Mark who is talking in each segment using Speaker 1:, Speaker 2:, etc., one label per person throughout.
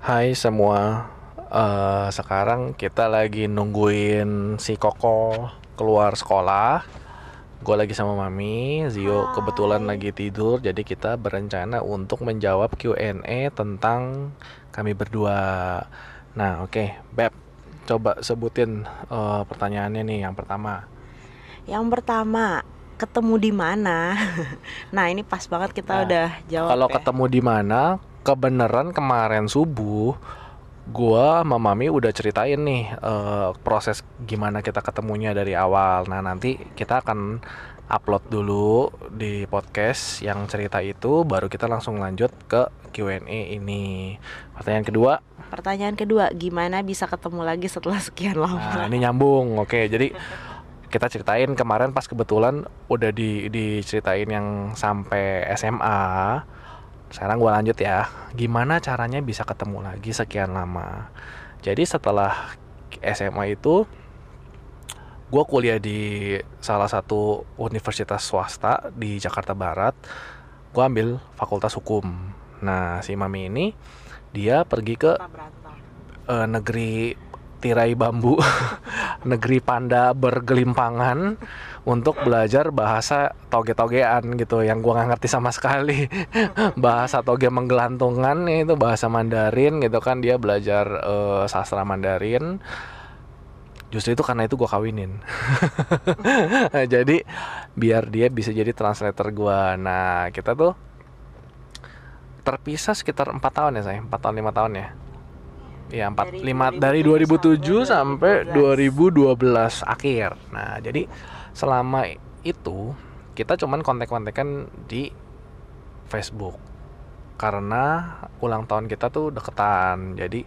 Speaker 1: Hai semua, Eh sekarang kita lagi nungguin si Koko keluar sekolah. Gue lagi sama Mami, Zio kebetulan lagi tidur, jadi kita berencana untuk menjawab Q&A tentang kami berdua. Nah, oke, Beb, coba sebutin eh, pertanyaannya nih yang pertama.
Speaker 2: Yang pertama, ketemu di mana? Nah, ini pas banget kita
Speaker 1: Nah,
Speaker 2: udah jawab
Speaker 1: Kalau
Speaker 2: ya.
Speaker 1: ketemu di mana, kebenaran kemarin subuh gua sama Mami udah ceritain nih eh, proses gimana kita ketemunya dari awal. Nah, nanti kita akan upload dulu di podcast yang cerita itu baru kita langsung lanjut ke Q&A ini. Pertanyaan kedua,
Speaker 2: Pertanyaan kedua, gimana bisa ketemu lagi setelah sekian
Speaker 1: nah
Speaker 2: lama?
Speaker 1: ini nyambung. Oke, jadi kita ceritain kemarin pas kebetulan udah di diceritain yang sampai SMA. Sekarang gua lanjut ya. Gimana caranya bisa ketemu lagi sekian lama? Jadi setelah SMA itu gue kuliah di salah satu universitas swasta di Jakarta Barat. Gue ambil fakultas hukum. Nah, si Mami ini dia pergi ke eh, negeri tirai bambu, negeri panda bergelimpangan untuk belajar bahasa toge-togean gitu yang gua nggak ngerti sama sekali. bahasa toge menggelantungan itu bahasa Mandarin gitu kan dia belajar eh, sastra Mandarin. Justru itu karena itu gua kawinin. jadi biar dia bisa jadi translator gua. Nah, kita tuh terpisah sekitar empat tahun ya saya, empat tahun lima tahun ya. Iya empat
Speaker 2: Dari
Speaker 1: lima
Speaker 2: 2007
Speaker 1: dari 2007 sampai
Speaker 2: sampai
Speaker 1: 2012 akhir. Nah jadi selama itu kita cuman kontek-kontekan di Facebook karena ulang tahun kita tuh deketan. Jadi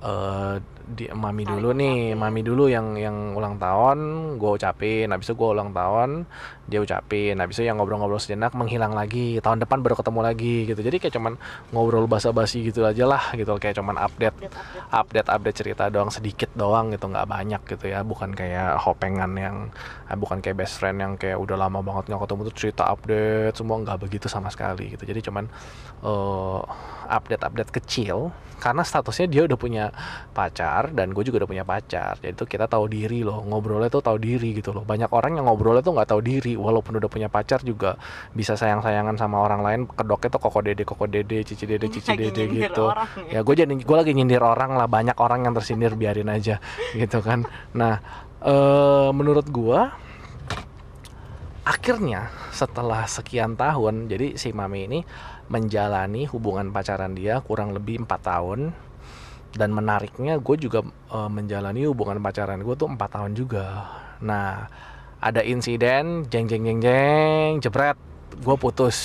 Speaker 1: eh di mami dulu nih, mami dulu yang yang ulang tahun, gue ucapin. Habis itu gue ulang tahun, dia ucapin. Habis itu yang ngobrol-ngobrol sejenak menghilang lagi. Tahun depan baru ketemu lagi gitu. Jadi kayak cuman ngobrol basa-basi gitu aja lah gitu. Kayak cuman update
Speaker 2: Update-update.
Speaker 1: update-update cerita doang sedikit doang gitu nggak banyak gitu ya bukan kayak hopengan yang eh, bukan kayak best friend yang kayak udah lama banget nggak ketemu tuh cerita update semua nggak begitu sama sekali gitu jadi cuman eh, update-update kecil karena statusnya dia udah punya pacar dan gue juga udah punya pacar. Jadi tuh kita tahu diri loh ngobrolnya tuh tahu diri gitu loh. Banyak orang yang ngobrolnya tuh nggak tahu diri walaupun udah punya pacar juga bisa sayang-sayangan sama orang lain kedoknya tuh koko dede koko dede cici dede cici dede gitu.
Speaker 2: orang
Speaker 1: ya.
Speaker 2: Ya.
Speaker 1: gue jadi gue lagi nyindir orang lah banyak orang yang tersindir biarin aja gitu kan. Nah eh menurut gue akhirnya setelah sekian tahun jadi si mami ini menjalani hubungan pacaran dia kurang lebih empat tahun dan menariknya gue juga eh, menjalani hubungan pacaran gue tuh empat tahun juga. Nah ada insiden jeng jeng jeng jeng jebret. Gue putus.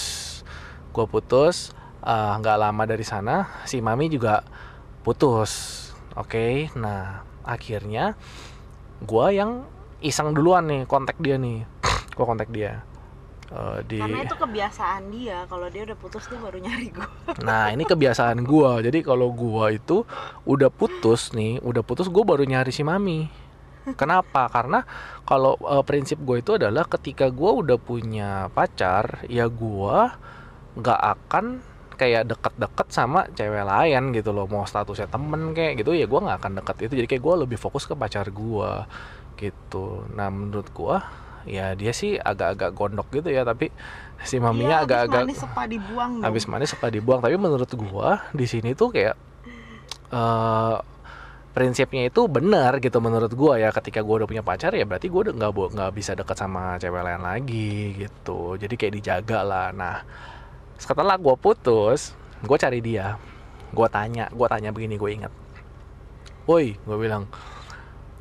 Speaker 1: Gue putus eh, nggak lama dari sana si mami juga putus. Oke nah akhirnya gue yang iseng duluan nih kontak dia nih. Gue kontak dia Eh, di
Speaker 2: Karena itu kebiasaan dia, kalau dia udah putus dia baru nyari gue.
Speaker 1: Nah ini kebiasaan gua. Jadi kalau gua itu udah putus nih, udah putus gue baru nyari si mami. Kenapa? Karena kalau eh, prinsip gue itu adalah ketika gua udah punya pacar, ya gua nggak akan kayak deket-deket sama cewek lain gitu loh. Mau statusnya temen kayak gitu ya gua nggak akan deket itu. Jadi kayak gua lebih fokus ke pacar gua gitu. Nah menurut gua ya dia sih agak-agak gondok gitu ya, tapi si maminya
Speaker 2: Iya, habis
Speaker 1: agak-agak
Speaker 2: manis sepa dibuang dong.
Speaker 1: habis manis suka dibuang. Tapi menurut gua di sini tuh kayak eh prinsipnya itu benar gitu menurut gua ya. Ketika gua udah punya pacar ya berarti gua udah nggak nggak bisa deket sama cewek lain lagi gitu. Jadi kayak dijaga lah. Nah setelah gua putus gua cari dia. Gua tanya gua tanya begini gue inget woi gua bilang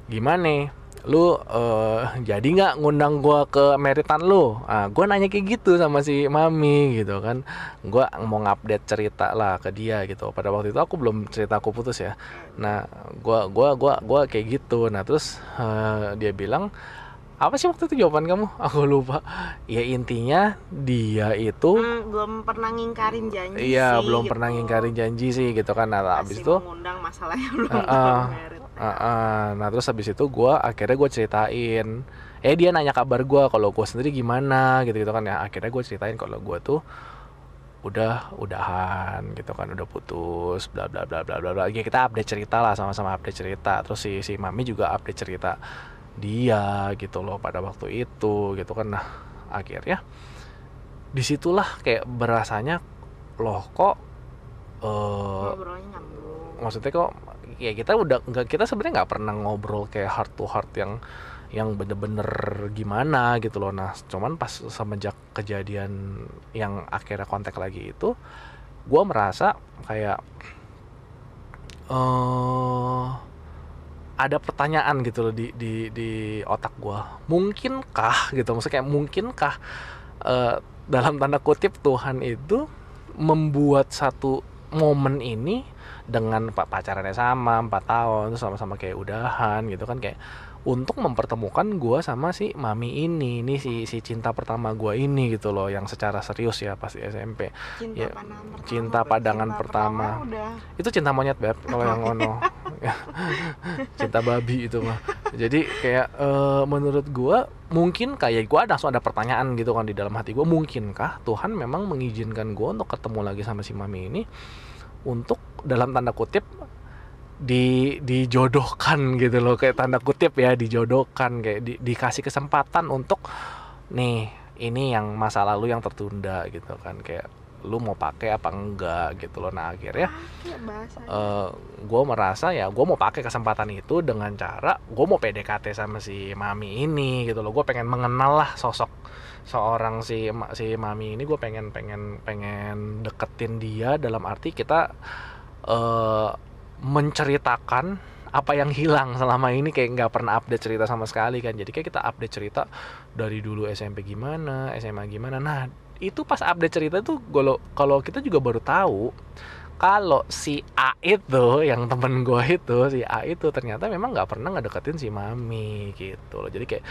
Speaker 1: gimana lu eh, jadi nggak ngundang gua ke meritan lu? Ah gua nanya kayak gitu sama si mami gitu kan. Gua mau ngupdate cerita lah ke dia gitu. Pada waktu itu aku belum cerita aku putus ya. Nah gua gua gua gua kayak gitu. Nah terus eh, dia bilang apa sih waktu itu jawaban kamu? Aku lupa. Ya intinya dia itu
Speaker 2: Hmm, belum pernah ngingkarin janji
Speaker 1: iya
Speaker 2: sih,
Speaker 1: belum
Speaker 2: gitu.
Speaker 1: pernah ngingkarin janji sih gitu kan. Nah abis itu
Speaker 2: mengundang masalahnya belum
Speaker 1: Ah, ah. Ah, ah. nah terus habis itu gua akhirnya gue ceritain. Eh dia nanya kabar gua kalau gue sendiri gimana gitu gitu kan ya. Akhirnya gue ceritain kalau gue tuh udah udahan gitu kan udah putus bla bla bla bla bla bla. Ya kita update cerita lah sama-sama update cerita. Terus si si mami juga update cerita dia gitu loh pada waktu itu gitu kan. Nah akhirnya di situlah kayak berasanya loh kok
Speaker 2: nyambung.
Speaker 1: maksudnya kok ya kita udah nggak kita sebenarnya nggak pernah ngobrol kayak heart to heart yang yang bener-bener gimana gitu loh. Nah cuman pas semenjak kejadian yang akhirnya kontak lagi itu gue merasa kayak eh ada pertanyaan gitu loh di di di otak gue mungkinkah gitu maksudnya kayak mungkinkah eh, dalam tanda kutip Tuhan itu membuat satu momen ini dengan pak pacarannya sama empat tahun terus sama-sama kayak udahan gitu kan kayak untuk mempertemukan gua sama si mami ini ini si si cinta pertama gua ini gitu loh yang secara serius ya pas di SMP
Speaker 2: cinta
Speaker 1: Ya,
Speaker 2: pertama
Speaker 1: cinta
Speaker 2: berarti
Speaker 1: pandangan
Speaker 2: cinta
Speaker 1: pertama.
Speaker 2: udah.
Speaker 1: Itu cinta monyet beb kalau yang ono cinta babi itu mah jadi kayak eh, menurut gua mungkin kayak ada langsung ada pertanyaan gitu kan di dalam hati gua mungkinkah Tuhan memang mengizinkan gua untuk ketemu lagi sama si mami ini untuk dalam tanda kutip di dijodohkan gitu loh kayak tanda kutip ya dijodohkan kayak di- dikasih kesempatan untuk nih ini yang masa lalu yang tertunda gitu kan kayak lu mau pakai apa enggak gitu loh. Nah akhirnya
Speaker 2: bahasanya.
Speaker 1: eh gue merasa ya gue mau pakai kesempatan itu dengan cara gue mau PDKT sama si mami ini gitu loh. Gue pengen mengenal lah sosok seorang si si mami ini. Gue pengen pengen pengen deketin dia dalam arti kita eh menceritakan apa yang hilang selama ini. Kayak nggak pernah update cerita sama sekali kan. Jadi kayak kita update cerita dari dulu SMP gimana SMA gimana. Nah itu pas update cerita tuh kalau kalau kita juga baru tahu kalau si A itu yang temen gue itu si A itu ternyata memang nggak pernah ngedeketin si mami gitu loh. Jadi kayak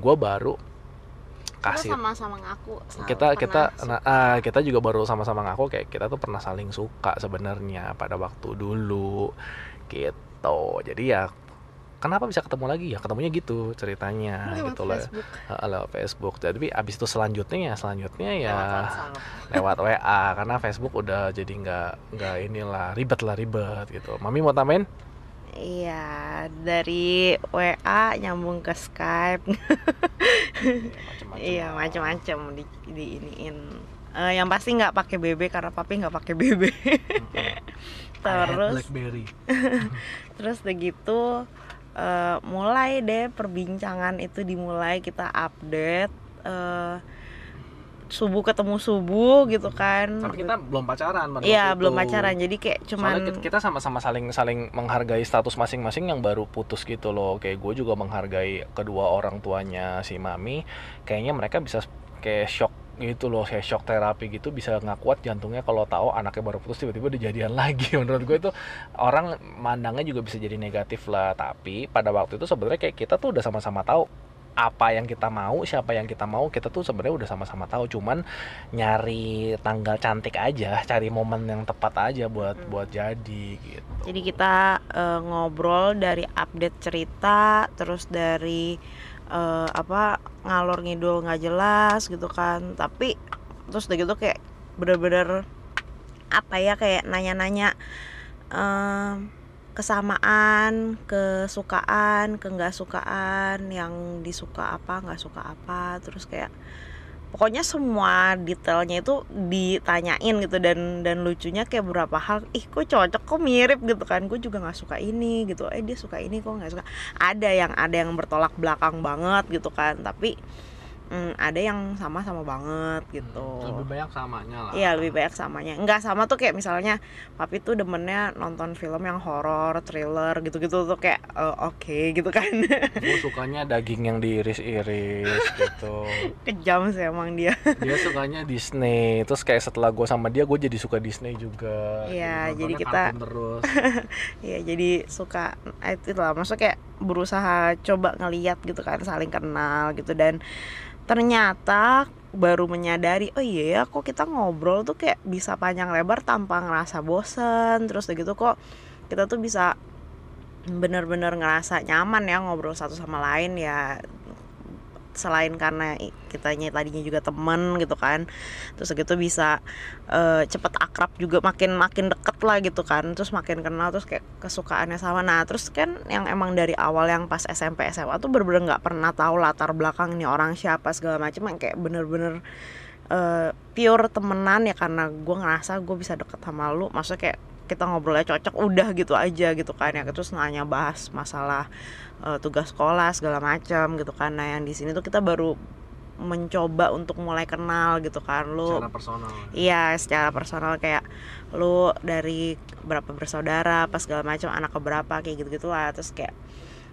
Speaker 1: gue baru kasih
Speaker 2: sama-sama ngaku sa-
Speaker 1: kita kita nah, ah, kita juga baru sama-sama ngaku kayak kita tuh pernah saling suka sebenarnya pada waktu dulu gitu. Jadi ya kenapa bisa ketemu lagi ya ketemunya gitu ceritanya
Speaker 2: lewat
Speaker 1: gitu loh Ah, lewat Facebook jadi abis itu selanjutnya ya selanjutnya ya
Speaker 2: lewat
Speaker 1: lewat WA karena Facebook udah jadi nggak nggak inilah ribet lah ribet gitu mami mau tambahin
Speaker 2: Iya, dari WA nyambung ke Skype. Iya,
Speaker 1: lah.
Speaker 2: macam-macam di, di iniin. Eh, yang pasti nggak pakai BB karena papi nggak pakai BB. Terus
Speaker 1: BlackBerry
Speaker 2: terus udah gitu eh, mulai deh perbincangan itu dimulai kita update eh, subuh ketemu subuh gitu kan.
Speaker 1: tapi kita belum pacaran
Speaker 2: Iya, belum pacaran. Jadi kayak cuman
Speaker 1: Soalnya kita- kita sama-sama saling saling menghargai status masing-masing yang baru putus gitu loh. Kayak gue juga menghargai kedua orang tuanya si mami. Kayaknya mereka bisa kayak shock gitu loh, kayak shock terapi gitu bisa nggak kuat jantungnya kalau tahu anaknya baru putus tiba-tiba udah jadian lagi. Menurut gue itu orang mandangnya juga bisa jadi negatif lah. Tapi pada waktu itu sebenarnya kayak kita tuh udah sama-sama tahu apa yang kita mau, siapa yang kita mau, kita tuh sebenarnya udah sama-sama tahu. Cuman nyari tanggal cantik aja, cari momen yang tepat aja buat
Speaker 2: Hmm.
Speaker 1: buat jadi gitu.
Speaker 2: Jadi kita eh, ngobrol dari update cerita, terus dari eh, apa ngalor ngidul nggak jelas gitu kan. Tapi terus udah gitu kayak bener-bener apa ya kayak nanya-nanya em, kesamaan, kesukaan, ke nggak sukaan, yang disuka apa, nggak suka apa, terus kayak pokoknya semua detailnya itu ditanyain gitu dan dan lucunya kayak beberapa hal ih kok cocok kok mirip gitu kan. Gue juga nggak suka ini gitu. Eh dia suka ini kok nggak suka? Ada yang ada yang bertolak belakang banget gitu kan. Tapi mm, ada yang sama sama banget gitu
Speaker 1: Lebih banyak samanya lah.
Speaker 2: Iya lebih banyak samanya Enggak sama tuh kayak misalnya Papi tuh demennya nonton film yang horor, thriller gitu-gitu tuh kayak eh, oke gitu kan
Speaker 1: Gue sukanya daging yang diiris-iris gitu.
Speaker 2: Kejam sih emang dia
Speaker 1: Dia sukanya Disney. Terus kayak setelah gue sama dia, gue jadi suka Disney juga.
Speaker 2: Iya,
Speaker 1: Nontonnya
Speaker 2: jadi kita-
Speaker 1: terus.
Speaker 2: Iya jadi suka eh, itu lah Maksudnya kayak berusaha coba ngeliat gitu kan Saling kenal gitu Dan ternyata baru menyadari oh iya ya kok kita ngobrol tuh kayak bisa panjang lebar tanpa ngerasa bosen. Terus udah gitu kok kita tuh bisa bener-bener ngerasa nyaman ya ngobrol satu sama lain ya selain karena kitanya tadinya juga temen gitu kan terus gitu bisa eh, cepet akrab juga makin makin deket lah gitu kan terus makin kenal terus kayak kesukaannya sama. Nah terus kan yang emang dari awal yang pas SMP SMA tuh bener-bener nggak pernah tahu latar belakang nih orang siapa segala macam yang kayak bener-bener eh, pure temenan ya karena gue ngerasa gue bisa deket sama lu. Maksudnya kayak kita ngobrolnya cocok udah gitu aja gitu kan ya. Terus nanya bahas masalah eh, tugas sekolah segala macam gitu kan. Nah yang di sini tuh kita baru mencoba untuk mulai kenal gitu kan. Lu
Speaker 1: secara personal
Speaker 2: Iya, secara personal. Kayak lu dari berapa bersaudara, pas segala macam anak keberapa kayak gitu-gitu lah. Terus kayak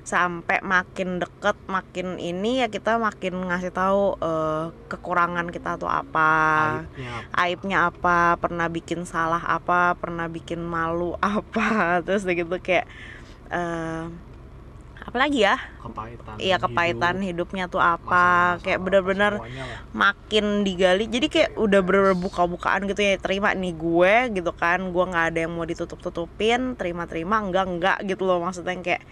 Speaker 2: sampai makin deket, makin ini ya kita makin ngasih tahu eh, kekurangan kita tuh apa,
Speaker 1: aibnya
Speaker 2: aibnya apa, pernah bikin salah apa, pernah bikin malu apa. Terus gitu kayak eh apa lagi ya?
Speaker 1: kepahitan
Speaker 2: Iya kepahitan
Speaker 1: hidup,
Speaker 2: hidupnya tuh apa,
Speaker 1: masalah-masalah,
Speaker 2: kayak bener-bener makin digali. Jadi kayak udah bener buka-bukaan gitu ya terima nih gue gitu kan. Gue nggak ada yang mau ditutup-tutupin terima-terima enggak enggak gitu loh maksudnya yang kayak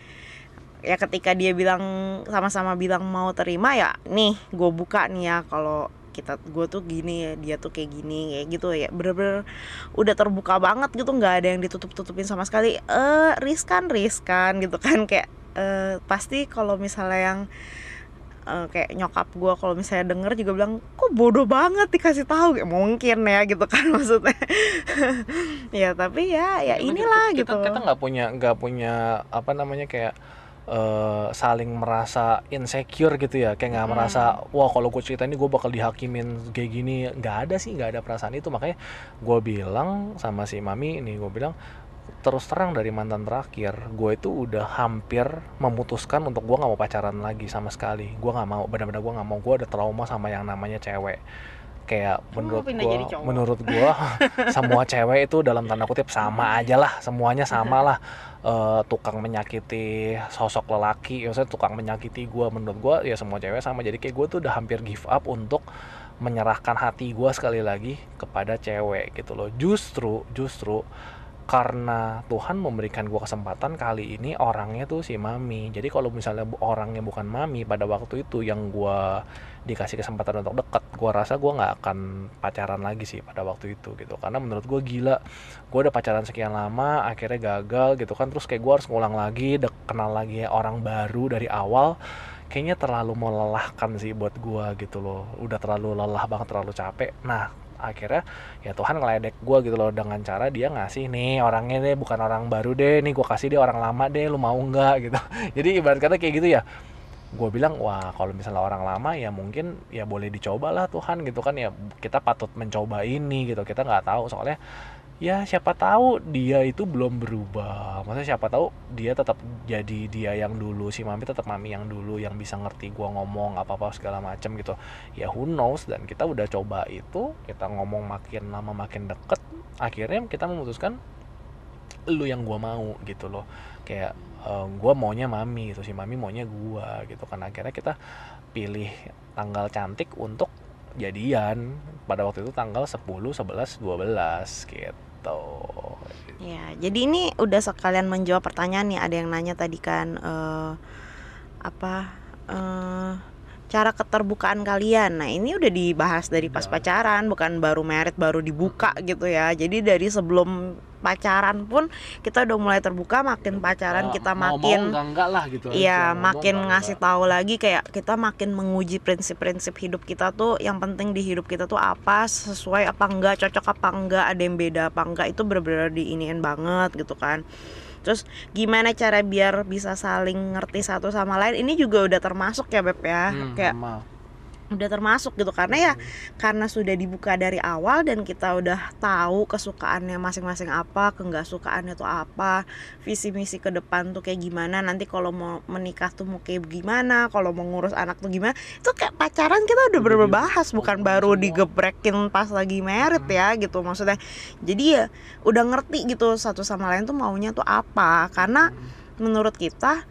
Speaker 2: ya ketika dia bilang sama-sama bilang mau terima ya nih gue buka nih ya kalau kita gue tuh gini dia tuh kayak gini kayak gitu ya. Bener-bener udah terbuka banget gitu nggak ada yang ditutup-tutupin sama sekali. Eh riskan riskan gitu kan. Kayak eh pasti kalau misalnya yang eh, kayak nyokap gue kalau misalnya denger juga bilang kok bodoh banget dikasih tahu? Kayak mungkin ya gitu kan maksudnya. Ya tapi ya ya inilah
Speaker 1: kita,
Speaker 2: gitu.
Speaker 1: kita kita nggak punya nggak punya apa namanya kayak eh, saling merasa insecure gitu ya. Kayak nggak
Speaker 2: Mm.
Speaker 1: merasa wah kalau gue cerita ini gue bakal dihakimin kayak gini. Nggak ada sih nggak ada perasaan itu. Makanya gue bilang sama si mami ini gue bilang terus terang dari mantan terakhir gue itu udah hampir memutuskan untuk gue nggak mau pacaran lagi sama sekali. Gue nggak mau benar-benar gue nggak mau. Gue ada trauma sama yang namanya cewek. Kayak
Speaker 2: Oh,
Speaker 1: menurut gue menurut gue semua cewek itu dalam tanda kutip sama aja lah. Semuanya sama lah. Eh, tukang menyakiti sosok lelaki maksudnya tukang menyakiti gue menurut gue ya semua cewek sama. Jadi kayak gue tuh udah hampir give up untuk menyerahkan hati gue sekali lagi kepada cewek gitu loh. Justru justru karena Tuhan memberikan gue kesempatan kali ini orangnya tuh si mami. Jadi kalau misalnya orangnya bukan mami pada waktu itu yang gue dikasih kesempatan untuk deket gue rasa gue nggak akan pacaran lagi sih pada waktu itu gitu. Karena menurut gue gila gue udah pacaran sekian lama akhirnya gagal gitu kan. Terus kayak gue harus ngulang lagi kenal lagi orang baru dari awal. Kayaknya terlalu melelahkan sih buat gue gitu loh. Udah terlalu lelah banget terlalu capek. Nah akhirnya ya Tuhan ngeledek gue gitu loh dengan cara dia ngasih nih orangnya deh bukan orang baru deh nih gue kasih dia orang lama deh lu mau nggak gitu. Jadi ibarat kata kayak gitu ya. Gue bilang wah kalau misalnya orang lama ya mungkin ya boleh dicoba lah Tuhan gitu kan. Ya kita patut mencoba ini gitu kita nggak tahu. Soalnya ya siapa tahu dia itu belum berubah. Maksudnya siapa tahu dia tetap jadi dia yang dulu si mami tetap mami yang dulu yang bisa ngerti gua ngomong apa apa segala macam gitu. Ya who knows? Dan kita udah coba itu kita ngomong makin lama makin deket akhirnya kita memutuskan lu yang gua mau gitu loh. Kayak eh, gua maunya mami gitu si mami maunya gua gitu kan. Akhirnya kita pilih tanggal cantik untuk jadian. Pada waktu itu tanggal 10, 11, 12 gitu.
Speaker 2: Ya, jadi ini udah sekalian menjawab pertanyaan nih. Ada yang nanya tadi kan eh, apa eh, cara keterbukaan kalian. Nah, ini udah dibahas dari pas
Speaker 1: Udah.
Speaker 2: pacaran, bukan baru merit baru dibuka gitu ya. Jadi dari sebelum pacaran pun kita udah mulai terbuka, makin pacaran kita makin
Speaker 1: enggak enggak lah gitu
Speaker 2: Iya, makin
Speaker 1: enggak
Speaker 2: ngasih
Speaker 1: enggak.
Speaker 2: tahu lagi kayak kita makin menguji prinsip-prinsip hidup kita tuh yang penting di hidup kita tuh apa sesuai apa enggak, cocok apa enggak, ada yang beda apa enggak itu bener-bener diiniin banget gitu kan. Terus gimana cara biar bisa saling ngerti satu sama lain ini juga udah termasuk ya Beb ya.
Speaker 1: Hmm,
Speaker 2: kayak
Speaker 1: sama.
Speaker 2: Udah termasuk gitu. Karena ya karena sudah dibuka dari awal dan kita udah tahu kesukaannya masing-masing apa, keenggak sukaannya tuh apa, visi misi ke depan tuh kayak gimana, nanti kalau mau menikah tuh mau kayak gimana, kalau mau ngurus anak tuh gimana, itu kayak pacaran kita udah
Speaker 1: Udah
Speaker 2: bener
Speaker 1: di-
Speaker 2: bahas bukan baru digebrekin pas lagi merit
Speaker 1: Hmm.
Speaker 2: ya gitu maksudnya. Jadi ya udah ngerti gitu satu sama lain tuh maunya tuh apa, karena menurut kita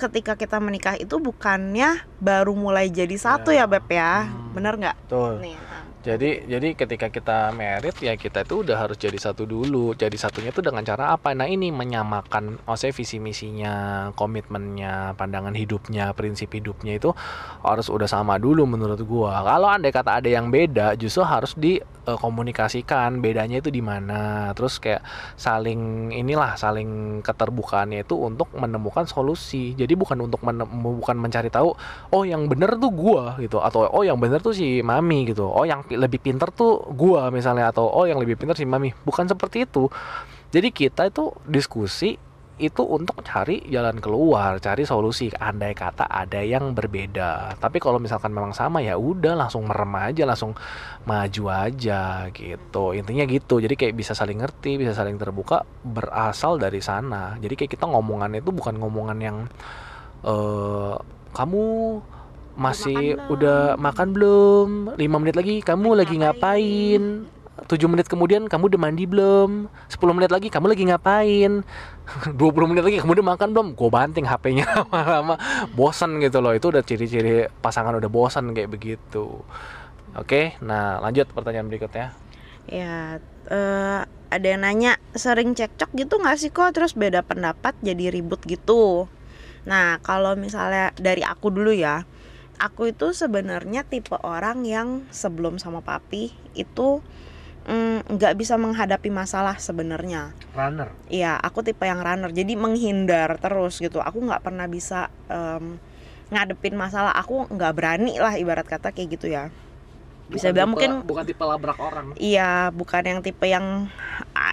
Speaker 2: ketika kita menikah itu bukannya baru mulai jadi satu ya,
Speaker 1: Ya.
Speaker 2: Beb ya,
Speaker 1: Hmm.
Speaker 2: bener nggak?
Speaker 1: Betul.
Speaker 2: Nih, nah,
Speaker 1: Jadi jadi ketika kita merit ya kita itu udah harus jadi satu dulu. Jadi satunya tuh dengan cara apa? Nah ini menyamakan, maksudnya visi misinya, komitmennya, pandangan hidupnya, prinsip hidupnya itu harus udah sama dulu menurut gua. Kalau andai kata ada yang beda, justru harus dikomunikasikan bedanya itu di mana. Terus kayak saling inilah saling keterbukaannya itu untuk menemukan solusi. Jadi bukan untuk bukan mencari tahu oh yang bener tuh gua gitu atau oh yang bener tuh si mami gitu. Oh yang pi- lebih pinter tuh gua misalnya atau oh yang lebih pinter si mami. Bukan seperti itu. Jadi kita itu diskusi itu untuk cari jalan keluar, cari solusi. Andai kata ada yang berbeda. Tapi kalau misalkan memang sama ya udah langsung merem aja, langsung maju aja gitu. Intinya gitu. Jadi kayak bisa saling ngerti, bisa saling terbuka berasal dari sana. Jadi kayak kita ngomongan itu bukan ngomongan yang eh kamu masih
Speaker 2: makan belum?"
Speaker 1: udah makan belum? 5 menit lagi kamu
Speaker 2: Lagi
Speaker 1: lagi ngapain? 7 menit kemudian kamu udah mandi belum? 10 menit lagi kamu lagi ngapain? 20 menit lagi kamu udah makan belum? Gue banting HP-nya lama-lama bosan gitu loh. Itu udah ciri-ciri pasangan udah bosan kayak begitu. Oke, nah lanjut pertanyaan berikutnya.
Speaker 2: Ya, eh, ada yang nanya sering cekcok gitu nggak sih kok terus beda pendapat jadi ribut gitu. Nah, kalau misalnya dari aku dulu ya, aku itu sebenarnya tipe orang yang sebelum sama papi itu mm, nggak bisa menghadapi masalah sebenarnya.
Speaker 1: Runner.
Speaker 2: Iya, aku tipe yang runner, jadi menghindar terus gitu. Aku nggak pernah bisa em, ngadepin masalah. Aku nggak berani lah ibarat kata kayak gitu ya. Bisa bilang mungkin
Speaker 1: bukan tipe labrak orang.
Speaker 2: Iya, bukan yang tipe yang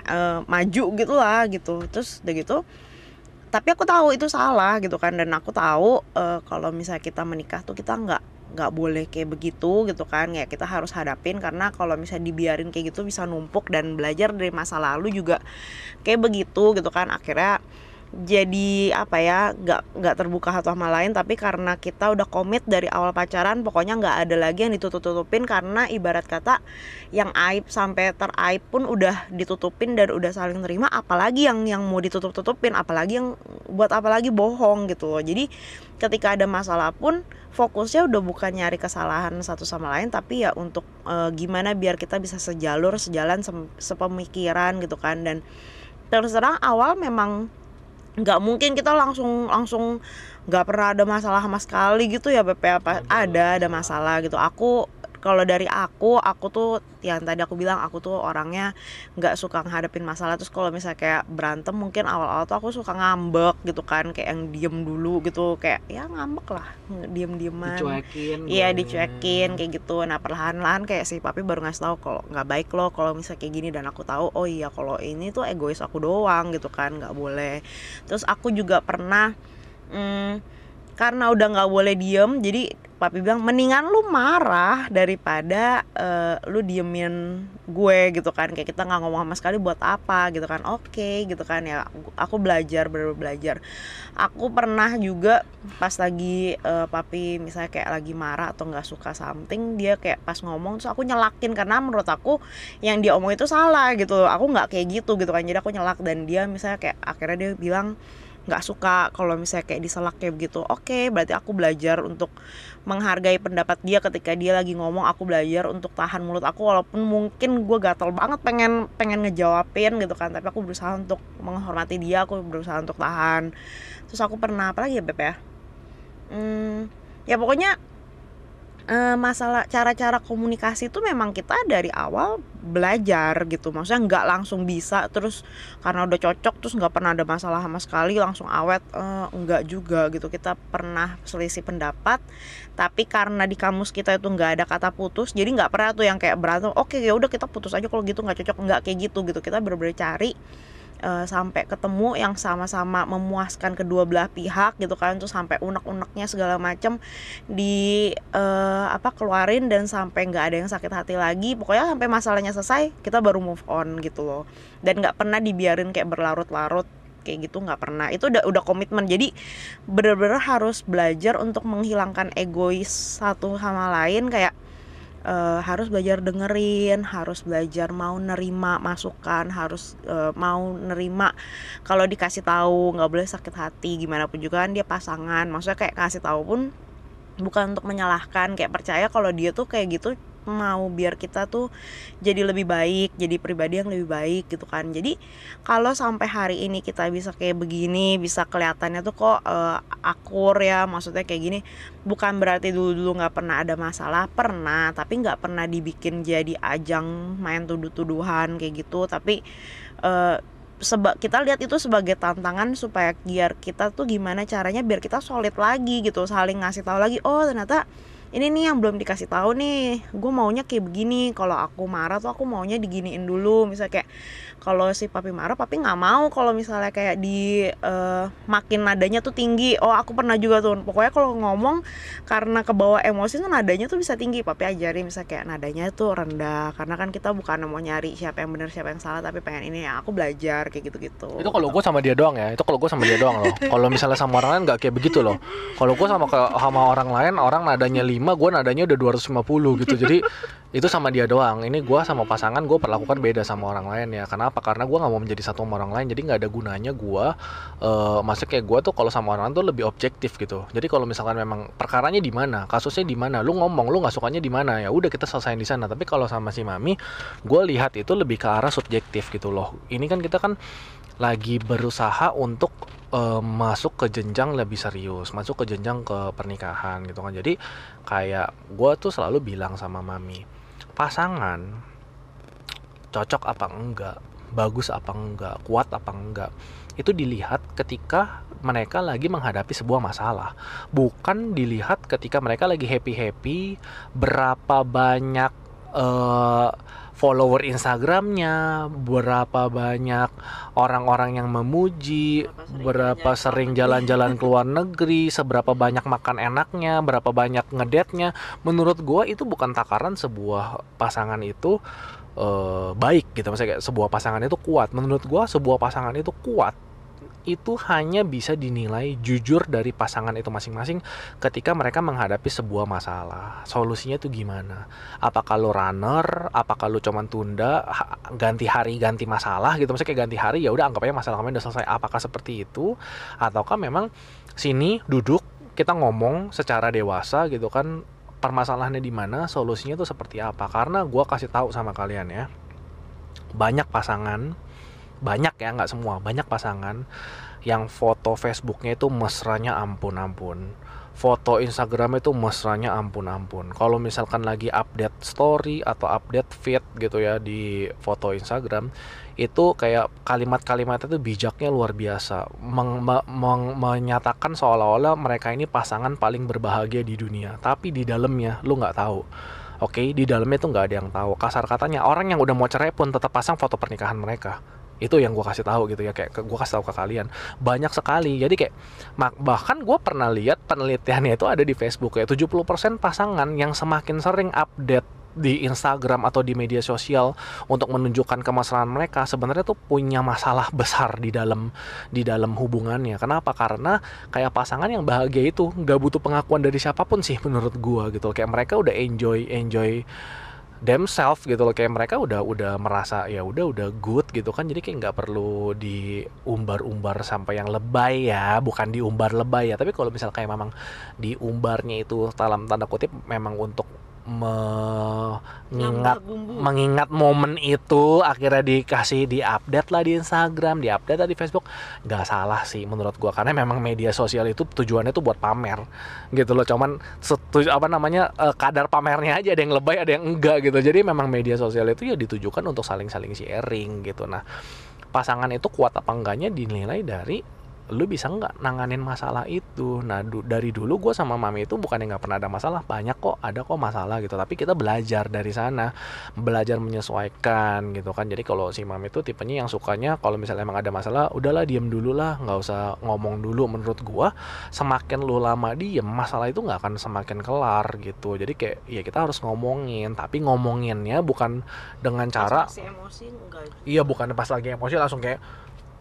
Speaker 2: eh, maju gitu lah gitu. Terus udah gitu. Tapi aku tahu itu salah gitu kan dan aku tahu eh, kalau misalnya kita menikah tuh kita nggak nggak boleh kayak begitu gitu kan. Ya kita harus hadapin karena kalau misalnya dibiarin kayak gitu bisa numpuk dan belajar dari masa lalu juga kayak begitu gitu kan. Akhirnya jadi apa ya nggak nggak terbuka satu sama lain tapi karena kita udah komit dari awal pacaran pokoknya nggak ada lagi yang ditutup-tutupin karena ibarat kata yang aib sampai teraib pun udah ditutupin dan udah saling terima apalagi yang yang mau ditutup-tutupin apalagi yang buat apalagi bohong gitu loh. Jadi ketika ada masalah pun fokusnya udah bukan nyari kesalahan satu sama lain tapi ya untuk eh, gimana biar kita bisa sejalur sejalan sem- sepemikiran gitu kan. Dan terus terang awal memang nggak mungkin kita langsung langsung nggak pernah ada masalah sama sekali gitu ya PP apa ada ada masalah gitu. Aku kalau dari aku aku tuh yang tadi aku bilang aku tuh orangnya nggak suka ngadepin masalah terus kalau misalnya kayak berantem mungkin awal-awal tuh aku suka ngambek gitu kan kayak yang diem dulu gitu kayak ya ngambek lah diem-dieman
Speaker 1: Dicuekin.
Speaker 2: Iya
Speaker 1: gue.
Speaker 2: dicuekin kayak gitu. Nah perlahan-lahan kayak si papi baru ngasih tahu kalau nggak baik loh kalau misalnya kayak gini dan aku tahu oh iya kalau ini tuh egois aku doang gitu kan nggak boleh. Terus aku juga pernah mm, karena udah nggak boleh diem jadi papi bilang mendingan lu marah daripada eh, lu diemin gue gitu kan. Kayak kita nggak ngomong sama sekali buat apa gitu kan. Oke gitu kan ya. Aku belajar bener belajar. Aku pernah juga pas lagi eh, papi misalnya kayak lagi marah atau nggak suka something dia kayak pas ngomong terus aku nyelakin karena menurut aku yang dia omong itu salah gitu. Aku nggak kayak gitu gitu kan. Jadi aku nyelak dan dia misalnya kayak akhirnya dia bilang nggak suka kalau misalnya kayak diselak kayak begitu. Oke berarti aku belajar untuk menghargai pendapat dia ketika dia lagi ngomong aku belajar untuk tahan mulut aku walaupun mungkin gue gatel banget pengen pengen ngejawabin gitu kan. Tapi aku berusaha untuk menghormati dia aku berusaha untuk tahan. Terus aku pernah apa lagi ya beb ya? Hmm, ya pokoknya eh, masalah cara-cara komunikasi itu memang kita dari awal belajar gitu. Maksudnya nggak langsung bisa terus karena udah cocok terus nggak pernah ada masalah sama sekali langsung awet eh, nggak juga gitu. Kita pernah selisih pendapat tapi karena di kamus kita itu nggak ada kata putus jadi nggak pernah tuh yang kayak berantem oke ya udah kita putus aja kalau gitu nggak cocok. Nggak kayak gitu gitu. Kita bener-bener cari eh, sampai ketemu yang sama-sama memuaskan kedua belah pihak gitu kan terus sampai unek-uneknya segala macam di eh, apa keluarin dan sampai nggak ada yang sakit hati lagi. Pokoknya sampai masalahnya selesai kita baru move on gitu loh. Dan nggak pernah dibiarin kayak berlarut-larut kayak gitu nggak pernah. Itu udah udah komitmen. Jadi bener-bener harus belajar untuk menghilangkan egois satu sama lain. Kayak eh, harus belajar dengerin, harus belajar mau nerima masukan, harus eh, mau nerima kalau dikasih tahu nggak boleh sakit hati gimana pun juga kan dia pasangan, maksudnya kayak kasih tahu pun bukan untuk menyalahkan, kayak percaya kalau dia tuh kayak gitu mau biar kita tuh jadi lebih baik jadi pribadi yang lebih baik gitu kan. Jadi kalau sampai hari ini kita bisa kayak begini bisa kelihatannya tuh kok uh, akur ya maksudnya kayak gini bukan berarti dulu dulu nggak pernah ada masalah pernah tapi nggak pernah dibikin jadi ajang main tuduh-tuduhan kayak gitu. Tapi uh, seba kita lihat itu sebagai tantangan supaya biar kita tuh gimana caranya biar kita solid lagi gitu saling ngasih tahu lagi oh ternyata ini nih yang belum dikasih tahu nih. Gue maunya kayak begini. Kalau aku marah tuh aku maunya diginiin dulu. Misalnya kayak kalau si papi marah papi nggak mau. Kalau misalnya kayak di uh, makin nadanya tuh tinggi. Oh aku pernah juga tuh. Pokoknya kalau ngomong karena kebawa emosi tuh nadanya tuh bisa tinggi. Papi ajarin misalnya kayak nadanya tuh rendah. Karena kan kita bukan mau nyari siapa yang benar siapa yang salah. Tapi pengen ini ya aku belajar kayak gitu gitu
Speaker 1: itu kalau gue sama dia doang ya. Itu kalau gue sama dia doang loh. Kalau misalnya sama orang lain nggak kayak begitu loh. Kalau gue sama sama orang lain orang nadanya 5 gue nadanya udah 250 gitu. Jadi itu sama dia doang. Ini gue sama pasangan gue perlakukan beda sama orang lain ya. Kenapa karena gue nggak mau menjadi satu sama orang lain. Jadi nggak ada gunanya gue uh, maksudnya kayak gue tuh kalau sama orang lain tuh lebih objektif gitu. Jadi kalau misalkan memang perkaranya di mana kasusnya di mana lu ngomong lu nggak sukanya di mana ya udah kita selesaiin di sana. Tapi kalau sama si mami gue lihat itu lebih ke arah subjektif gitu loh. Ini kan kita kan lagi berusaha untuk uh, masuk ke jenjang lebih serius, masuk ke jenjang ke pernikahan gitu kan. Jadi kayak gue tuh selalu bilang sama mami, pasangan cocok apa enggak, bagus apa enggak, kuat apa enggak, itu dilihat ketika mereka lagi menghadapi sebuah masalah, bukan dilihat ketika mereka lagi happy happy, berapa banyak uh, follower Instagramnya, berapa banyak orang-orang yang memuji, berapa sering jalan-jalan ke luar negeri, seberapa banyak makan enaknya, berapa banyak ngedetnya. Menurut gue itu bukan takaran sebuah pasangan itu uh, baik gitu, maksudnya kayak sebuah pasangan itu kuat. Menurut gue sebuah pasangan itu kuat itu hanya bisa dinilai jujur dari pasangan itu masing-masing ketika mereka menghadapi sebuah masalah. Solusinya itu gimana? Apakah lo runner? Apakah lo cuman tunda ganti hari ganti masalah gitu? Maksudnya kayak ganti hari ya udah anggap aja masalah kalian udah selesai. Apakah seperti itu? Ataukah memang sini duduk kita ngomong secara dewasa gitu kan permasalahannya di mana, solusinya itu seperti apa? Karena gue kasih tahu sama kalian ya, banyak pasangan banyak ya nggak semua. Banyak pasangan yang foto Facebooknya itu mesranya ampun-ampun. Foto Instagram itu mesranya ampun-ampun. Kalau misalkan lagi update story atau update feed gitu ya di foto Instagram itu kayak kalimat-kalimat itu bijaknya luar biasa. Meng, meng, menyatakan seolah-olah mereka ini pasangan paling berbahagia di dunia. Tapi di dalamnya lu nggak tahu. Oke, okay, di dalamnya tuh nggak ada yang tahu. Kasar katanya, orang yang udah mau cerai pun tetap pasang foto pernikahan mereka itu yang gue kasih tahu gitu ya kayak gue kasih tahu ke kalian. Banyak sekali. Jadi kayak bahkan gue pernah lihat penelitiannya itu ada di Facebook ya. 70% pasangan yang semakin sering update di Instagram atau di media sosial untuk menunjukkan kemesraan mereka sebenarnya tuh punya masalah besar di dalam di dalam hubungannya. Kenapa? Karena kayak pasangan yang bahagia itu nggak butuh pengakuan dari siapa pun sih menurut gue gitu. Kayak mereka udah enjoy enjoy themselves gitu loh. Kayak mereka udah udah merasa ya udah udah good gitu kan. Jadi kayak nggak perlu diumbar-umbar sampai yang lebay ya. Bukan diumbar lebay ya. Tapi kalau misal kayak memang diumbarnya itu dalam tanda kutip memang untuk mengingat mengingat momen itu akhirnya dikasih di update lah di Instagram, di update lah di Facebook, nggak salah sih menurut gua karena memang media sosial itu tujuannya tuh buat pamer gitu loh, cuman setuju apa namanya eh, kadar pamernya aja ada yang lebay ada yang enggak gitu, jadi memang media sosial itu ya ditujukan untuk saling-saling sharing gitu, nah pasangan itu kuat apa enggaknya dinilai dari lu bisa nggak nanganin masalah itu? Nah du dari dulu gue sama mami itu bukan yang nggak pernah ada masalah banyak kok ada kok masalah gitu. Tapi kita belajar dari sana belajar menyesuaikan gitu kan. Jadi kalau si mami itu tipenya yang sukanya kalau misalnya emang ada masalah udahlah diem dulu lah nggak usah ngomong dulu. Menurut gue semakin lu lama diem masalah itu nggak akan semakin kelar gitu. Jadi kayak ya kita harus ngomongin tapi ngomonginnya bukan dengan cara
Speaker 2: emosi
Speaker 1: iya bukan pas lagi emosi langsung kayak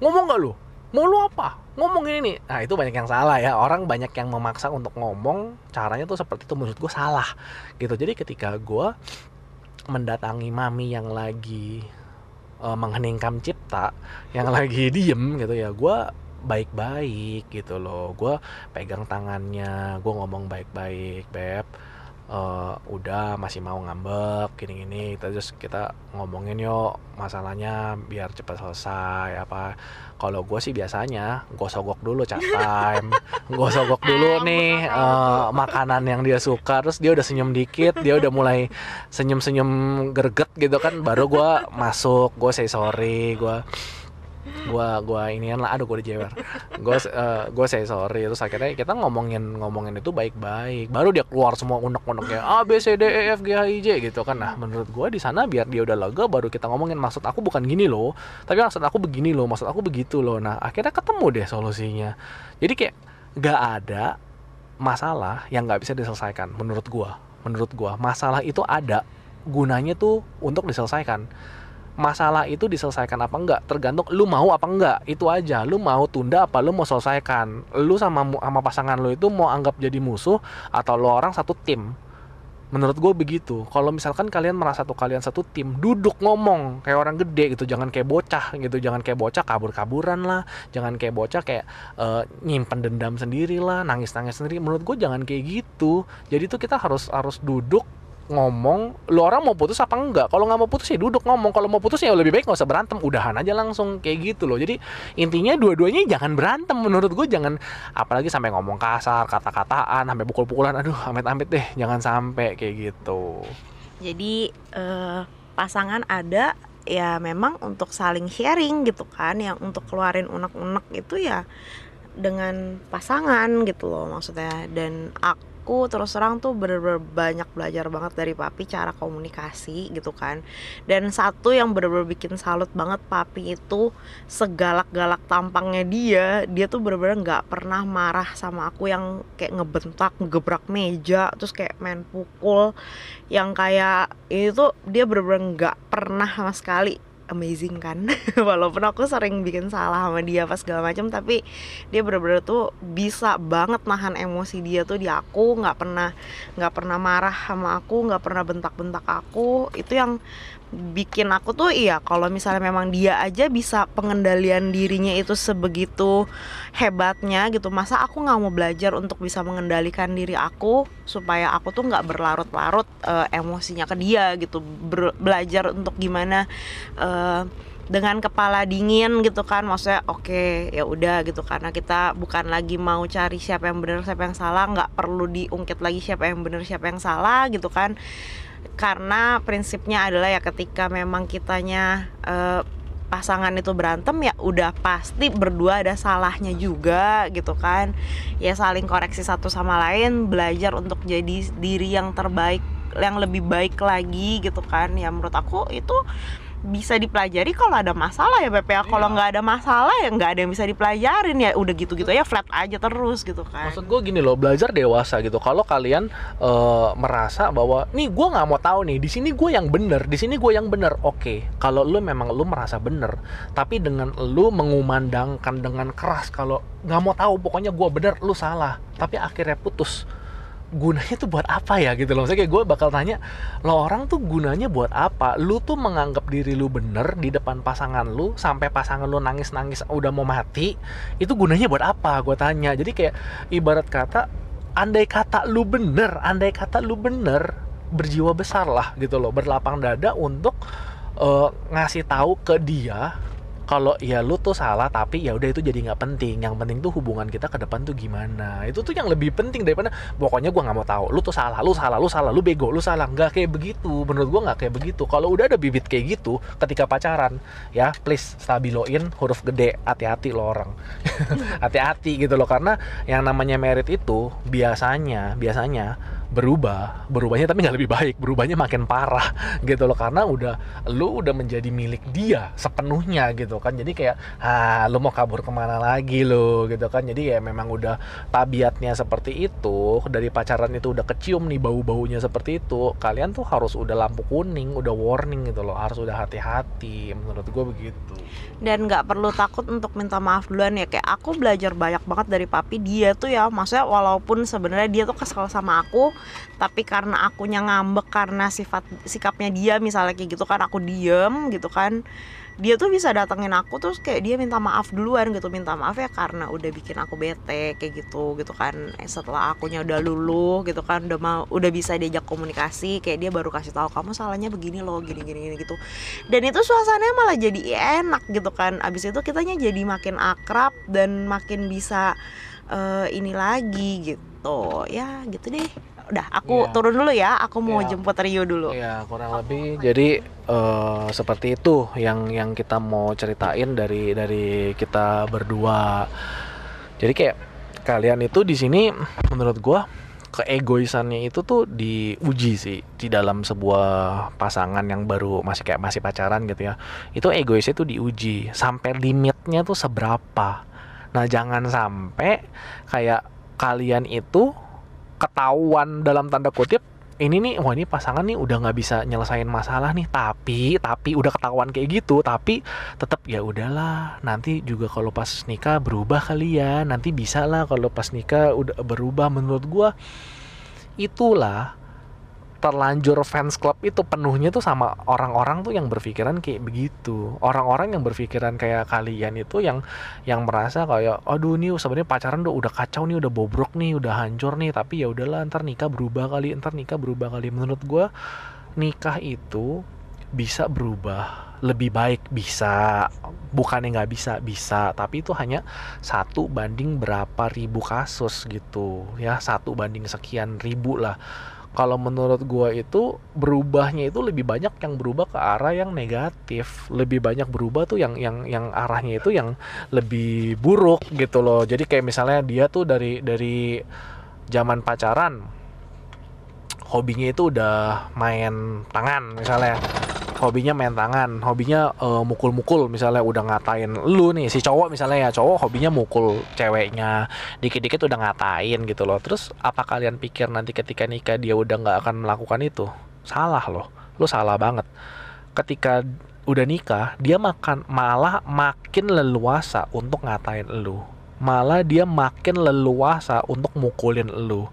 Speaker 1: ngomong nggak lu mau lu apa? Ngomong ini. Nah itu banyak yang salah ya. Orang banyak yang memaksa untuk ngomong caranya tuh seperti itu. Menurut gue salah gitu. Jadi ketika gue mendatangi mami yang lagi uh, mengheningkan cipta yang lagi diem gitu ya gue baik-baik gitu loh. Gue pegang tangannya gue ngomong baik-baik beb eh, udah masih mau ngambek gini-gini terus kita ngomongin yuk masalahnya biar cepat selesai apa? Kalau gue sih biasanya gue sogok dulu chat time gue sogok dulu nih eh, makanan yang dia suka terus dia udah senyum dikit dia udah mulai senyum-senyum greget gitu kan baru gue masuk gue say sorry gue gua gua inian lah aduh gua dijewer. Gua eh, gua say sorry. Terus akhirnya kita ngomongin ngomongin itu baik-baik. Baru dia keluar semua unek-uneknya A B C D E F G H I J gitu kan. Nah menurut gua di sana biar dia udah lega baru kita ngomongin maksud aku bukan gini loh tapi maksud aku begini loh maksud aku begitu loh. Nah akhirnya ketemu deh solusinya. Jadi kayak nggak ada masalah yang nggak bisa diselesaikan menurut gua. Menurut gua masalah itu ada gunanya tuh untuk diselesaikan masalah itu diselesaikan apa enggak tergantung lu mau apa enggak itu aja. Lu mau tunda apa lu mau selesaikan. Lu sama sama pasangan lu itu mau anggap jadi musuh atau lu orang satu tim. Menurut gue begitu. Kalau misalkan kalian merasa tuh kalian satu tim duduk ngomong kayak orang gede gitu jangan kayak bocah gitu jangan kayak bocah kabur-kaburan lah. Jangan kayak bocah kayak eh, nyimpen dendam sendiri lah nangis-nangis sendiri. Menurut gue jangan kayak gitu. Jadi tuh kita harus harus duduk ngomong lu orang mau putus apa enggak? Kalau nggak mau putus ya duduk ngomong. Kalau mau putus ya lebih baik nggak usah berantem. Udahan aja langsung kayak gitu loh. Jadi intinya dua-duanya jangan berantem. Menurut gue jangan apalagi sampai ngomong kasar kata-kataan sampai pukul-pukulan. Aduh amit-amit deh. Jangan sampai kayak gitu.
Speaker 2: Jadi eh, pasangan ada ya memang untuk saling sharing gitu kan. Yang untuk keluarin unek-unek itu ya dengan pasangan gitu loh maksudnya. Dan aku terus terang tuh bener-bener banyak belajar banget dari papi cara komunikasi gitu kan. Dan satu yang bener-bener bikin salut banget papi itu segalak-galak tampangnya dia dia tuh bener-bener nggak pernah marah sama aku yang kayak ngebentak ngegebrak meja terus kayak main pukul. Yang kayak itu dia bener-bener nggak pernah sama sekali amazing kan. Walaupun aku sering bikin salah sama dia pas segala macam tapi dia bener-bener tuh bisa banget nahan emosi dia tuh di aku. Nggak pernah nggak pernah marah sama aku nggak pernah bentak-bentak aku. Itu yang bikin aku tuh iya kalau misalnya memang dia aja bisa pengendalian dirinya itu sebegitu hebatnya gitu masa aku nggak mau belajar untuk bisa mengendalikan diri aku supaya aku tuh nggak berlarut-larut eh, emosinya ke dia gitu. Ber- belajar untuk gimana eh, dengan kepala dingin gitu kan maksudnya oke ya udah gitu. Karena kita bukan lagi mau cari siapa yang benar siapa yang salah nggak perlu diungkit lagi siapa yang benar siapa yang salah gitu kan. Karena prinsipnya adalah ya ketika memang kitanya eh, pasangan itu berantem ya udah pasti berdua ada salahnya juga gitu kan. Ya saling koreksi satu sama lain belajar untuk jadi diri yang terbaik yang lebih baik lagi gitu kan. Ya menurut aku itu bisa dipelajari kalau ada masalah ya PPA kalau nggak ada masalah ya nggak ada yang bisa dipelajarin ya udah gitu-gitu aja flat aja terus gitu kan
Speaker 1: Maksud gue gini loh, belajar dewasa gitu. Kalau kalian eh, merasa bahwa nih gue nggak mau tahu nih, di sini gue yang bener, di sini gue yang bener. Oke, kalau lu memang lu merasa bener, tapi dengan lu mengumandangkan dengan keras kalau nggak mau tahu, pokoknya gue bener, lu salah. Tapi akhirnya putus. Gunanya tuh buat apa ya gitu loh. Maksudnya kayak gue bakal tanya, lo orang tuh gunanya buat apa? Lu tuh menganggap diri lu bener di depan pasangan lu sampai pasangan lu nangis-nangis udah mau mati, itu gunanya buat apa? Gue tanya. Jadi kayak ibarat kata andai kata lu bener andai kata lu bener berjiwa besar lah gitu loh berlapang dada untuk eh, ngasih tahu ke dia kalau ya lu tuh salah tapi ya udah itu jadi nggak penting. Yang penting tuh hubungan kita ke depan tuh gimana. Itu tuh yang lebih penting daripada pokoknya gua nggak mau tahu. Lu tuh salah lu salah lu salah lu bego lu salah. Nggak kayak begitu. Menurut gua nggak kayak begitu. Kalau udah ada bibit kayak gitu ketika pacaran ya please stabiloin huruf gede. Hati-hati lo orang. Hati-hati gitu loh. Karena yang namanya merit itu biasanya biasanya berubah berubahnya tapi nggak lebih baik berubahnya makin parah gitu loh. Karena udah lu udah menjadi milik dia sepenuhnya gitu kan. Jadi kayak ah lu mau kabur ke mana lagi lu? gitu kan. Jadi ya memang udah tabiatnya seperti itu dari pacaran itu udah kecium nih bau-baunya seperti itu kalian tuh harus udah lampu kuning udah warning gitu loh. Harus udah hati-hati menurut gue begitu
Speaker 2: dan nggak perlu takut untuk minta maaf duluan ya. Kayak aku belajar banyak banget dari papi. Dia tuh ya maksudnya walaupun sebenarnya dia tuh kesel sama aku tapi karena akunya ngambek karena sifat sikapnya dia misalnya kayak gitu kan aku diem gitu kan dia tuh bisa datengin aku terus kayak dia minta maaf duluan gitu minta maaf ya karena udah bikin aku bete kayak gitu gitu kan. Eh, setelah akunya udah luluh gitu kan udah mau udah bisa diajak komunikasi kayak dia baru kasih tahu kamu salahnya begini loh gini gini gini gitu. Dan itu suasananya malah jadi enak gitu kan. Abis itu kitanya jadi makin akrab dan makin bisa uh, ini lagi gitu. Ya gitu deh udah aku
Speaker 1: Iya.
Speaker 2: turun dulu ya aku mau
Speaker 1: Iya.
Speaker 2: jemput Rio dulu
Speaker 1: Ya kurang lebih jadi eh, seperti itu yang yang kita mau ceritain dari dari kita berdua. Jadi kayak kalian itu di sini menurut gua keegoisannya itu tuh diuji sih di dalam sebuah pasangan yang baru masih kayak masih pacaran gitu ya. Itu egoisnya tuh diuji sampai limitnya tuh seberapa. Nah, jangan sampai kayak kalian itu ketahuan dalam tanda kutip ini nih wah ini pasangan nih udah nggak bisa nyelesain masalah nih. Tapi tapi udah ketahuan kayak gitu tapi tetap ya udahlah nanti juga kalau pas nikah berubah kali ya nanti bisa lah kalau pas nikah udah berubah menurut gua. Itulah terlanjur fans club itu penuhnya tuh sama orang-orang tuh yang berpikiran kayak begitu. Orang-orang yang berpikiran kayak kalian itu yang yang merasa kayak aduh nih sebenarnya pacaran udah udah kacau nih udah bobrok nih udah hancur nih tapi ya udahlah ntar nikah berubah kali ntar nikah berubah kali. Menurut gua nikah itu bisa berubah lebih baik bisa bukannya nggak bisa bisa tapi itu hanya satu banding berapa ribu kasus gitu ya satu banding sekian ribu lah kalau menurut gua itu berubahnya itu lebih banyak yang berubah ke arah yang negatif. Lebih banyak berubah tuh yang yang yang arahnya itu yang lebih buruk gitu loh. Jadi kayak misalnya dia tuh dari dari zaman pacaran hobinya itu udah main tangan misalnya hobinya main tangan hobinya eh, mukul-mukul. Misalnya udah ngatain lu nih si cowok misalnya ya cowok hobinya mukul ceweknya dikit-dikit udah ngatain gitu loh. Terus apa kalian pikir nanti ketika nikah dia udah nggak akan melakukan itu? Salah loh lu salah banget. Ketika udah nikah dia makan malah makin leluasa untuk ngatain lu. Malah dia makin leluasa untuk mukulin lu.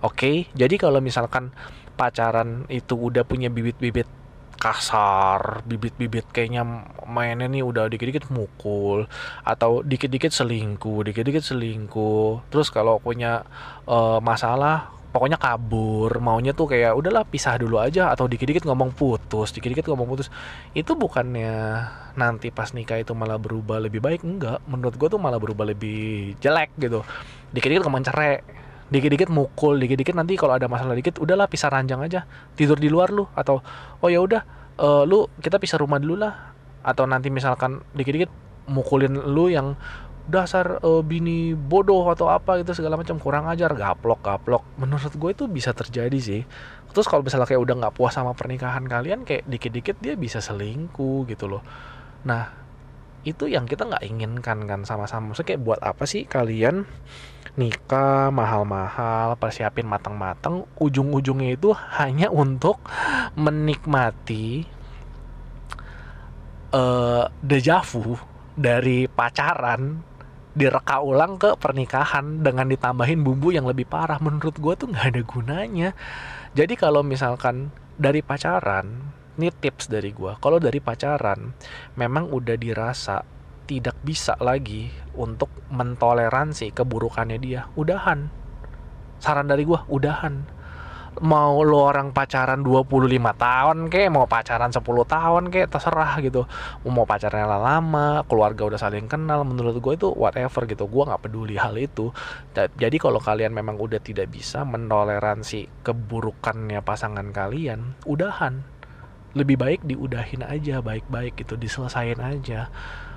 Speaker 1: Oke? Jadi kalau misalkan pacaran itu udah punya bibit-bibit kasar, bibit-bibit kayaknya mainnya nih udah dikit-dikit mukul atau dikit-dikit selingkuh, dikit-dikit selingkuh. Terus kalau punya eh, masalah pokoknya kabur, maunya tuh kayak udahlah pisah dulu aja atau dikit-dikit ngomong putus, dikit-dikit ngomong putus. Itu bukannya nanti pas nikah itu malah berubah lebih baik enggak? Menurut gue tuh malah berubah lebih jelek gitu. Dikit-dikit ngomong cerai, dikit-dikit mukul, dikit-dikit nanti kalau ada masalah dikit udahlah pisah ranjang aja, tidur di luar lu atau oh ya udah eh, lu kita pisah rumah dulu lah. Atau nanti misalkan dikit-dikit mukulin lu yang dasar eh, bini bodoh atau apa gitu segala macam kurang ajar gaplok gaplok. Menurut gue itu bisa terjadi sih. Terus kalau misalnya kayak udah nggak puas sama pernikahan kalian kayak dikit-dikit dia bisa selingkuh gitu loh. Nah itu yang kita nggak inginkan kan sama-sama. Maksudnya kayak buat apa sih kalian nikah mahal-mahal persiapin matang-matang ujung-ujungnya itu hanya untuk menikmati eh deja vu dari pacaran direka ulang ke pernikahan dengan ditambahin bumbu yang lebih parah. Menurut gue tuh nggak ada gunanya. Jadi kalau misalkan dari pacaran ini tips dari gue kalau dari pacaran memang udah dirasa tidak bisa lagi untuk mentoleransi keburukannya dia. Udahan. Saran dari gue udahan. Mau lo orang pacaran 25 tahun kek mau pacaran 10 tahun kek terserah gitu. Mau pacaran lama keluarga udah saling kenal menurut gue itu whatever gitu. Gue nggak peduli hal itu. Jadi kalau kalian memang udah tidak bisa mentoleransi keburukannya pasangan kalian udahan. Lebih baik diudahin aja baik-baik gitu diselesain aja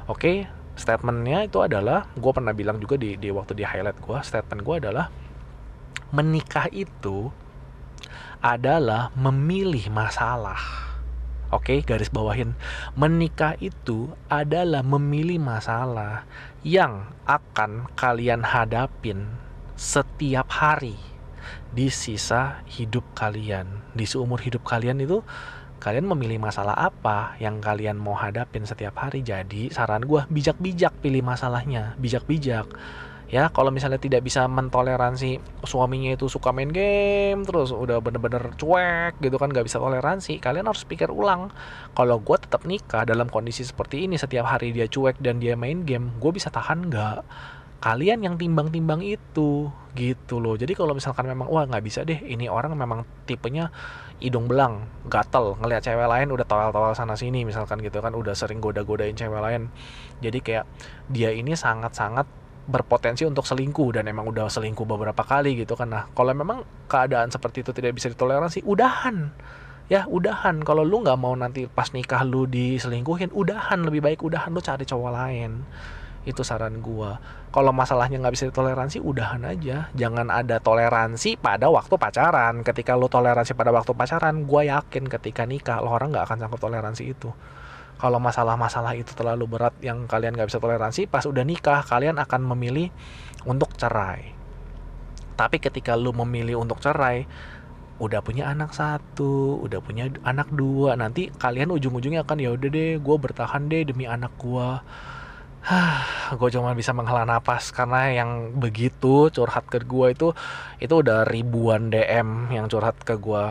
Speaker 1: oke statementnya itu adalah gue pernah bilang juga di, di waktu di highlight gue statement gue adalah menikah itu adalah memilih masalah. Oke, garis bawahin. Menikah itu adalah memilih masalah yang akan kalian hadapin setiap hari di sisa hidup kalian. Di seumur hidup kalian itu kalian memilih masalah apa yang kalian mau hadapin setiap hari? Jadi saran gue bijak-bijak pilih masalahnya. Bijak-bijak. Ya kalau misalnya tidak bisa mentoleransi suaminya itu suka main game terus udah bener-bener cuek gitu kan nggak bisa toleransi kalian harus pikir ulang. Kalau gue tetap nikah dalam kondisi seperti ini setiap hari dia cuek dan dia main game gue bisa tahan nggak? Kalian yang timbang-timbang itu gitu loh. Jadi kalau misalkan memang wah nggak bisa deh ini orang memang tipenya hidung belang gatel ngelihat cewek lain udah tawal-tawal sana sini misalkan gitu kan udah sering goda-godain cewek lain. Jadi kayak dia ini sangat-sangat berpotensi untuk selingkuh dan emang udah selingkuh beberapa kali gitu kan. Nah kalau memang keadaan seperti itu tidak bisa ditoleransi udahan. Ya udahan. Kalau lu nggak mau nanti pas nikah lu diselingkuhin udahan. Lebih baik udahan lu cari cowok lain itu saran gua. Kalau masalahnya nggak bisa ditoleransi udahan aja. Jangan ada toleransi pada waktu pacaran. Ketika lu toleransi pada waktu pacaran gua yakin ketika nikah lo orang nggak akan sanggup toleransi itu. Kalau masalah-masalah itu terlalu berat yang kalian nggak bisa toleransi pas udah nikah kalian akan memilih untuk cerai. Tapi ketika lu memilih untuk cerai udah punya anak satu, udah punya anak dua, nanti kalian ujung-ujungnya akan ya udah deh, gue bertahan deh demi anak gue. Gue cuma bisa menghela nafas karena yang begitu curhat ke gue itu itu udah ribuan DM yang curhat ke gue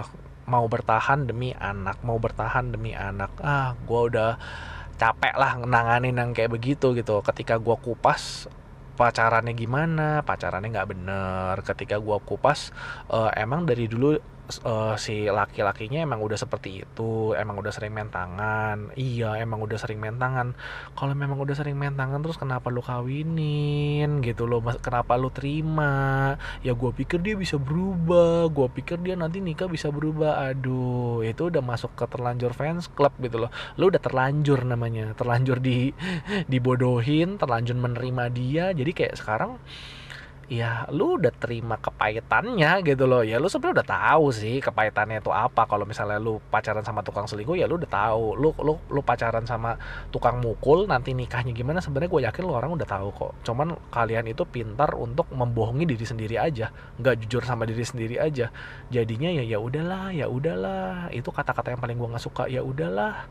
Speaker 1: mau bertahan demi anak mau bertahan demi anak. Ah gue udah capek lah nanganin yang kayak begitu gitu. Ketika gue kupas pacarannya gimana? Pacarannya nggak bener. Ketika gue kupas uh, emang dari dulu uh, si laki-lakinya emang udah seperti itu, emang udah sering main tangan. Iya, emang udah sering main tangan. Kalau memang udah sering main tangan terus kenapa lu kawinin gitu loh? Kenapa lu terima? Ya gue pikir dia bisa berubah, gue pikir dia nanti nikah bisa berubah. Aduh, itu udah masuk ke terlanjur fans club gitu loh. Lu udah terlanjur namanya, terlanjur di dibodohin, terlanjur menerima dia. Jadi kayak sekarang ya lu udah terima kepahitannya gitu loh. Ya lu sebenarnya udah tahu sih kepahitannya itu apa. Kalau misalnya lu pacaran sama tukang selingkuh ya lu udah tahu. Lu lu lu pacaran sama tukang mukul nanti nikahnya gimana sebenarnya gue yakin lu orang udah tahu kok. Cuman kalian itu pintar untuk membohongi diri sendiri aja. Nggak jujur sama diri sendiri aja. Jadinya ya ya udahlah ya udahlah. Itu kata-kata yang paling gue nggak suka. Ya udahlah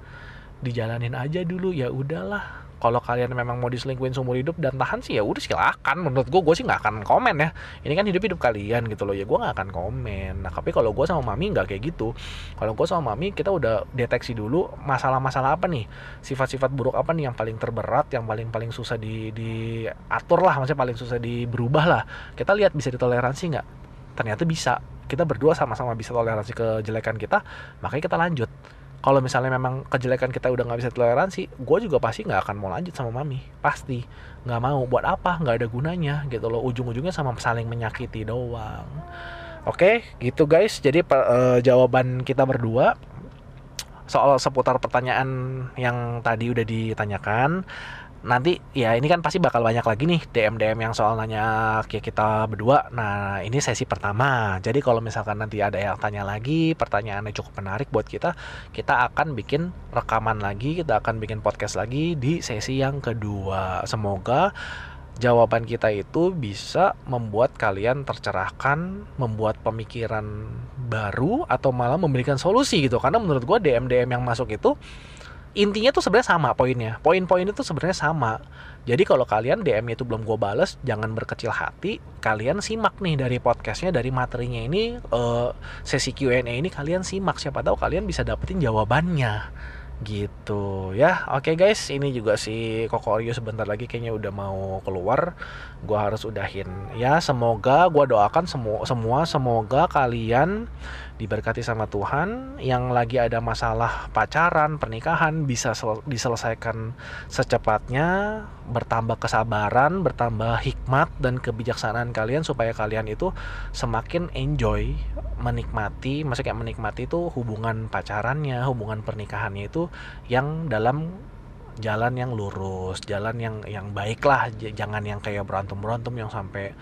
Speaker 1: dijalanin aja dulu ya udahlah. Kalau kalian memang mau diselingkuhin seumur hidup dan tahan sih ya udah silakan. Menurut gue gue sih nggak akan komen ya. Ini kan hidup hidup kalian gitu loh ya gue nggak akan komen. Nah tapi kalau gue sama mami nggak kayak gitu. Kalau gue sama mami kita udah deteksi dulu masalah-masalah apa nih? Sifat-sifat buruk apa nih yang paling terberat yang paling paling susah di diatur lah maksudnya paling susah di berubah lah. Kita lihat bisa ditoleransi nggak? Ternyata bisa. Kita berdua sama-sama bisa toleransi kejelekan kita makanya kita lanjut kalau misalnya memang kejelekan kita udah nggak bisa toleransi gue juga pasti nggak akan mau lanjut sama mami. Pasti. Nggak mau. Buat apa? Nggak ada gunanya gitu loh. Ujung-ujungnya sama saling menyakiti doang. Oke? Gitu guys. Jadi uh, jawaban kita berdua soal seputar pertanyaan yang tadi udah ditanyakan nanti ya ini kan pasti bakal banyak lagi nih DM DM yang soal nanya kayak kita berdua. Nah ini sesi pertama. Jadi kalau misalkan nanti ada yang tanya lagi, pertanyaannya cukup menarik buat kita, kita akan bikin rekaman lagi, kita akan bikin podcast lagi di sesi yang kedua. Semoga jawaban kita itu bisa membuat kalian tercerahkan, membuat pemikiran baru atau malah memberikan solusi gitu. Karena menurut gue DM DM yang masuk itu intinya tuh sebenarnya sama poinnya. Poin-poin itu sebenarnya sama. Jadi kalau kalian DM itu belum gue bales jangan berkecil hati. Kalian simak nih dari podcastnya dari materinya ini uh, sesi Q&A ini kalian simak. Siapa tahu kalian bisa dapetin jawabannya. Gitu ya. Oke okay guys. Ini juga si Kokorio sebentar lagi kayaknya udah mau keluar. Gua harus udahin. Ya semoga gua doakan semua semua. Semoga kalian diberkati sama Tuhan. Yang lagi ada masalah pacaran pernikahan bisa diselesaikan secepatnya. Bertambah kesabaran bertambah hikmat dan kebijaksanaan kalian supaya kalian itu semakin enjoy menikmati maksudnya menikmati itu hubungan pacarannya hubungan pernikahannya itu yang dalam jalan yang lurus, jalan yang yang baik lah, jangan yang kayak berantem berantem yang sampai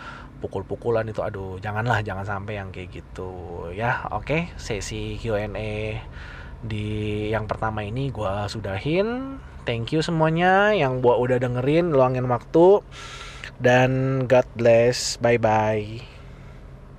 Speaker 1: pukul-pukulan itu, aduh, janganlah, jangan sampai yang kayak gitu, ya, oke, okay, sesi Q&A di yang pertama ini gue sudahin, thank you semuanya yang buat udah dengerin, luangin waktu, dan God bless, bye bye.